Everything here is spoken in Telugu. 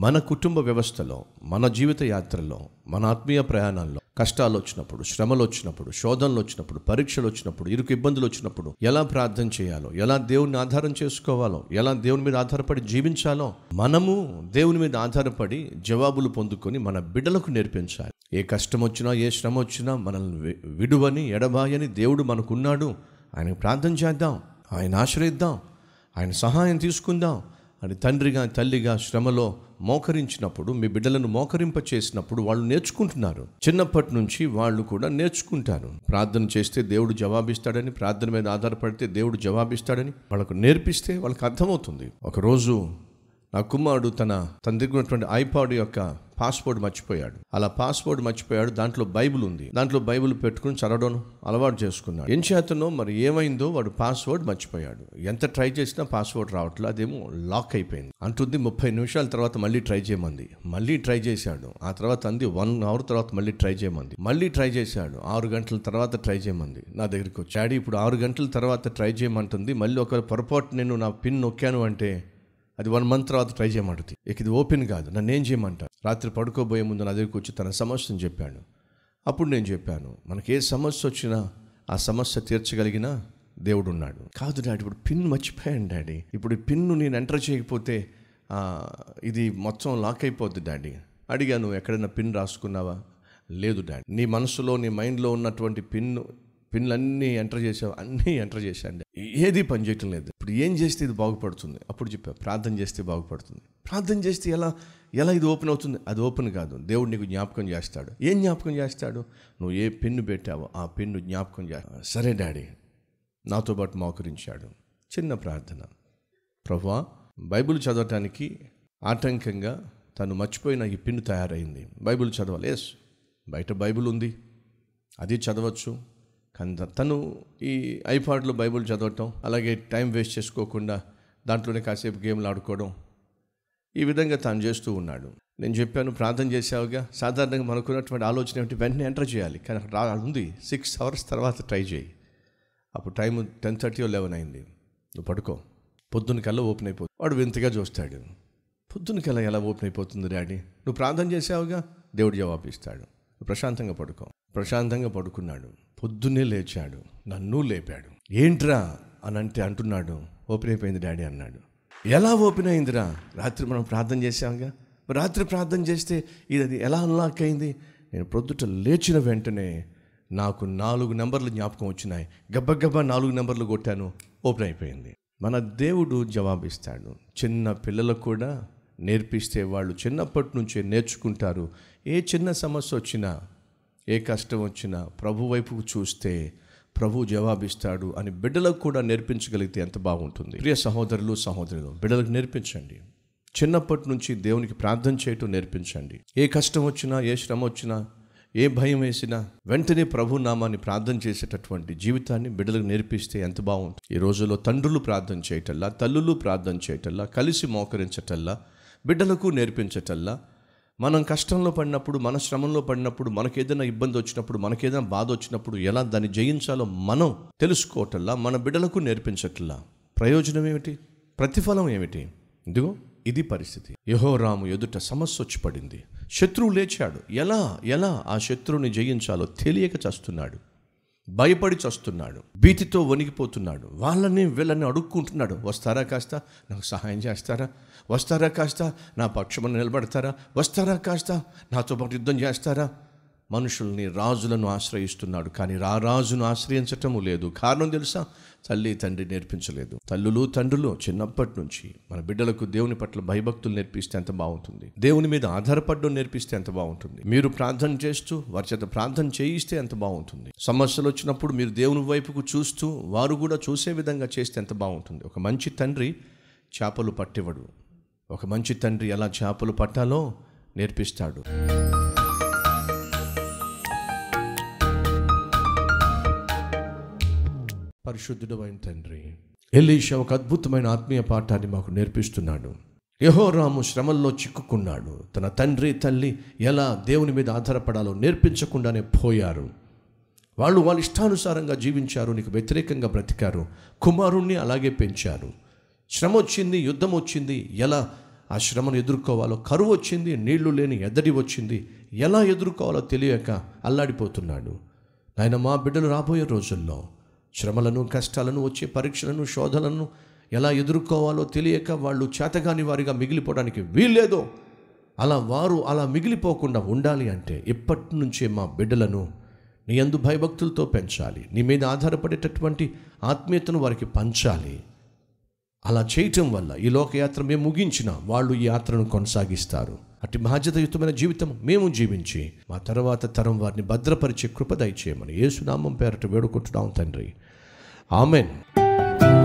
మన కుటుంబ వ్యవస్థలో మన జీవిత యాత్రలో మన ఆత్మీయ ప్రయాణాల్లో కష్టాలు వచ్చినప్పుడు శ్రమలు వచ్చినప్పుడు శోధనలు వచ్చినప్పుడు పరీక్షలు వచ్చినప్పుడు ఇరుకు ఇబ్బందులు వచ్చినప్పుడు ఎలా ప్రార్థన చేయాలో ఎలా దేవుని ఆధారం చేసుకోవాలో ఎలా దేవుని మీద ఆధారపడి జీవించాలో మనము దేవుని మీద ఆధారపడి జవాబులు పొందుకొని మన బిడ్డలకు నేర్పించాలి. ఏ కష్టం వచ్చినా ఏ శ్రమ వచ్చినా మనల్ని విడువని ఎడబాయని దేవుడు మనకున్నాడు. ఆయనకు ప్రార్థన చేద్దాం. ఆయన ఆశ్రయిద్దాం. ఆయన సహాయం తీసుకుందాం. అని తండ్రిగా తల్లిగా శ్రమలో మోకరించినప్పుడు మీ బిడ్డలను మోకరింప చేసినప్పుడు వాళ్ళు నేర్చుకుంటున్నారు. చిన్నప్పటి నుంచి వాళ్ళు కూడా నేర్చుకుంటారు. ప్రార్థన చేస్తే దేవుడు జవాబిస్తాడని ప్రార్థన మీద ఆధారపడితే దేవుడు జవాబిస్తాడని వాళ్ళకు నేర్పిస్తే వాళ్ళకి అర్థమవుతుంది. ఒకరోజు నా కుమారుడు తన తన దగ్గర ఉన్నటువంటి ఐపాడ్ యొక్క పాస్పోర్ట్ మర్చిపోయాడు. అలా పాస్పోర్ట్ మర్చిపోయాడు. దాంట్లో బైబిల్ ఉంది. దాంట్లో బైబిల్ పెట్టుకుని చదవడం అలవాటు చేసుకున్నాడు. ఏం చేతనో మరి ఏమైందో వాడు పాస్వర్డ్ మర్చిపోయాడు. ఎంత ట్రై చేసినా పాస్వర్డ్ రావట్లేదు అదేమో లాక్ అయిపోయింది. అంటుంది ముప్పై నిమిషాల తర్వాత మళ్ళీ ట్రై చేయమంది. మళ్ళీ ట్రై చేశాడు. ఆ తర్వాత అంది వన్ అవర్ తర్వాత మళ్ళీ ట్రై చేయమంది. మళ్ళీ ట్రై చేశాడు. ఆరు గంటల తర్వాత ట్రై చేయమంది. నా దగ్గరికి వచ్చాడు. ఇప్పుడు ఆరు గంటల తర్వాత ట్రై చేయమంటుంది. మళ్ళీ ఒక పొరపాటు నేను నా పిన్ నొక్కాను అంటే అది వన్ మంత్ తర్వాత ట్రై చేయమంటుంది. ఇక ఇది ఓపెన్ కాదు. నన్ను ఏం చేయమంట రాత్రి పడుకోబోయే ముందు నా దగ్గరికి వచ్చి తన సమస్యను చెప్పాడు అప్పుడు నేను చెప్పాను మనకి ఏ సమస్య వచ్చినా ఆ సమస్య తీర్చగలిగిన దేవుడు ఉన్నాడు కాదు డాడీ ఇప్పుడు పిన్ మర్చిపోయాను డాడీ. ఇప్పుడు ఈ పిన్ను నేను ఎంటర్ చేయకపోతే ఇది మొత్తం లాక్ అయిపోద్ది డాడీ. అడిగాను ఎక్కడైనా పిన్ రాసుకున్నావా? లేదు డాడీ. నీ మనసులో నీ మైండ్లో ఉన్నటువంటి పిన్ను పిన్లన్నీ ఎంటర్ చేసావు అన్నీ ఎంటర్ చేశాను ఏది పని చేయటం లేదు. ఇప్పుడు ఏం చేస్తే ఇది బాగుపడుతుంది? అప్పుడు చెప్పా ప్రార్థన చేస్తే బాగుపడుతుంది. ప్రార్థన చేస్తే ఎలా ఎలా ఇది ఓపెన్ అవుతుంది? అది ఓపెన్ కాదు. దేవుడు నీకు జ్ఞాపకం చేస్తాడు. ఏం జ్ఞాపకం చేస్తాడు? నువ్వు ఏ పిన్ను పెట్టావో ఆ పిన్ను జ్ఞాపకం చేస్తాడు సరే డాడీ నాతో పాటు మోకరించాడు. చిన్న ప్రార్థన. ప్రభా బైబిల్ చదవటానికి ఆటంకంగా తను మర్చిపోయిన ఈ పిన్ను తయారైంది. బైబిల్ చదవాలి. ఎస్ బయట బైబిల్ ఉంది. అది చదవచ్చు. కానీ తను ఈ ఐపాడ్లో బైబిల్ చదవటం అలాగే టైం వేస్ట్ చేసుకోకుండా దాంట్లోనే కాసేపు గేమ్లు ఆడుకోవడం ఈ విధంగా తాను చేస్తూ ఉన్నాడు. నేను చెప్పాను ప్రార్థన చేసావుగా సాధారణంగా మనకున్నటువంటి ఆలోచన ఏమిటి? వెంటనే ఎంటర్ చేయాలి. కానీ అక్కడ రా- ఉంది. సిక్స్ అవర్స్ తర్వాత ట్రై చేయి. అప్పుడు టైం టెన్ థర్టీ లెవెన్ అయింది. నువ్వు పడుకో. పొద్దున్న కల్లా ఓపెన్ అయిపోతుంది. వాడు వింతగా చూస్తాడు. పొద్దున్న కల్లా ఎలా ఓపెన్ అయిపోతుంది డాడీ? నువ్వు ప్రార్థన చేసావుగా దేవుడు జవాబు ఇస్తాడు నువ్వు ప్రశాంతంగా పడుకో. ప్రశాంతంగా పడుకున్నాడు. పొద్దున్నే లేచాడు. నన్ను లేపాడు. ఏంట్రా? అని అంటే అంటున్నాడు. ఓపెన్ అయిపోయింది డాడీ అన్నాడు. ఎలా ఓపెన్ అయిందిరా? రాత్రి మనం ప్రార్థన చేసాంగా రాత్రి ప్రార్థన చేస్తే ఇది అది ఎలా అన్లాక్ అయింది? నేను ప్రొద్దుట లేచిన వెంటనే నాకు నాలుగు నెంబర్లు జ్ఞాపకం వచ్చినాయి. గబ్బగబ్బా నాలుగు నెంబర్లు కొట్టాను. ఓపెన్ అయిపోయింది. మన దేవుడు జవాబిస్తాడు. చిన్న పిల్లలకు కూడా నేర్పిస్తే వాళ్ళు చిన్నప్పటి నుంచే నేర్చుకుంటారు. ఏ చిన్న సమస్య వచ్చినా ఏ కష్టం వచ్చినా ప్రభు వైపుకు చూస్తే ప్రభు జవాబిస్తాడు అని బిడ్డలకు కూడా నేర్పించగలిగితే ఎంత బాగుంటుంది. ప్రియ సహోదరులు సహోదరులు బిడ్డలకు నేర్పించండి. చిన్నప్పటి నుంచి దేవునికి ప్రార్థన చేయటం నేర్పించండి. ఏ కష్టం వచ్చినా ఏ శ్రమ వచ్చినా ఏ భయం వేసినా వెంటనే ప్రభు నామాన్ని ప్రార్థన చేసేటటువంటి జీవితాన్ని బిడ్డలకు నేర్పిస్తే ఎంత బాగుంటుంది. ఈ రోజుల్లో తండ్రులు ప్రార్థన చేయటల్లా తల్లులు ప్రార్థన చేయటల్లా కలిసి మోకరించటల్లా బిడ్డలకు నేర్పించటల్లా మనం కష్టంలో పడినప్పుడు మన శ్రమంలో పడినప్పుడు మనకేదైనా ఇబ్బంది వచ్చినప్పుడు మనకేదైనా బాధ వచ్చినప్పుడు ఎలా దాన్ని జయించాలో మనం తెలుసుకోవటల్లా మన బిడ్డలకు నేర్పించట్లా. ప్రయోజనం ఏమిటి? ప్రతిఫలం ఏమిటి? ఇదిగో ఇది పరిస్థితి. యహోరాము ఎదుట సమస్య వచ్చి పడింది. శత్రువు లేచాడు. ఎలా? ఎలా ఆ శత్రువుని జయించాలో తెలియక చస్తున్నాడు. భయపడి చస్తున్నాడు. భీతితో వణికిపోతున్నాడు. వాళ్ళని వీళ్ళని అడుక్కుంటున్నాడు. వస్తారా కాస్త? నాకు సహాయం చేస్తారా? వస్తారా కాస్త? నా పక్షమని నిలబడతారా? వస్తారా కాస్త? నాతో పాటు యుద్ధం చేస్తారా? మనుషుల్ని రాజులను ఆశ్రయిస్తున్నాడు. కానీ రా రాజును ఆశ్రయించటము లేదు. కారణం తెలుసా? తల్లి తండ్రి నేర్పించలేదు. తల్లులు తండ్రులు చిన్నప్పటి నుంచి మన బిడ్డలకు దేవుని పట్ల భయభక్తులు నేర్పిస్తే ఎంత బాగుంటుంది? దేవుని మీద ఆధారపడడం నేర్పిస్తే ఎంత బాగుంటుంది? మీరు ప్రార్థన చేస్తూ వారి చేత ప్రార్థన చేయిస్తే ఎంత బాగుంటుంది? సమస్యలు వచ్చినప్పుడు మీరు దేవుని వైపుకు చూస్తూ వారు కూడా చూసే విధంగా చేస్తే ఎంత బాగుంటుంది? ఒక మంచి తండ్రి చేపలు పట్టివడు. ఒక మంచి తండ్రి ఎలా చేపలు పట్టాలో నేర్పిస్తాడు. పరిశుద్ధుడు అయిన తండ్రి. ఎలీషా ఒక అద్భుతమైన ఆత్మీయ పాఠాన్ని మాకు నేర్పిస్తున్నాడు. యహోరాము శ్రమల్లో చిక్కుకున్నాడు. తన తండ్రి తల్లి ఎలా దేవుని మీద ఆధారపడాలో నేర్పించకుండానే పోయారు. వాళ్ళు వాళ్ళ ఇష్టానుసారంగా జీవించారు నీకు వ్యతిరేకంగా బ్రతికారు కుమారుణ్ణి అలాగే పెంచారు. శ్రమ వచ్చింది యుద్ధం వచ్చింది ఎలా ఆ శ్రమను ఎదుర్కోవాలో కరువు వచ్చింది నీళ్ళు లేని ఎద్దడి వచ్చింది ఎలా ఎదుర్కోవాలో తెలియక అల్లాడిపోతున్నాడు. ఆయన మా బిడ్డలు రాబోయే రోజుల్లో శ్రమలను కష్టాలను వచ్చే పరీక్షలను శోధనలను ఎలా ఎదుర్కోవాలో తెలియక వాళ్ళు చేతగాని వారిగా మిగిలిపోవడానికి వీల్లేదో. అలా వారు అలా మిగిలిపోకుండా ఉండాలి అంటే ఇప్పటి నుంచే మా బిడ్డలను నీ అందు భయభక్తులతో పెంచాలి. నీ మీద ఆధారపడేటటువంటి ఆత్మీయతను వారికి పంచాలి. అలా చేయటం వల్ల ఈ లోకయాత్ర మేము ముగించిన వాళ్ళు ఈ యాత్రను కొనసాగిస్తారు. అటు బాధ్యతయుతమైన జీవితం మేము జీవించి మా తర్వాత తరం వారిని భద్రపరిచే కృప దయచేయమని యేసునామం పేరట వేడుకుంటున్నాం తండ్రి. ఆమెన్.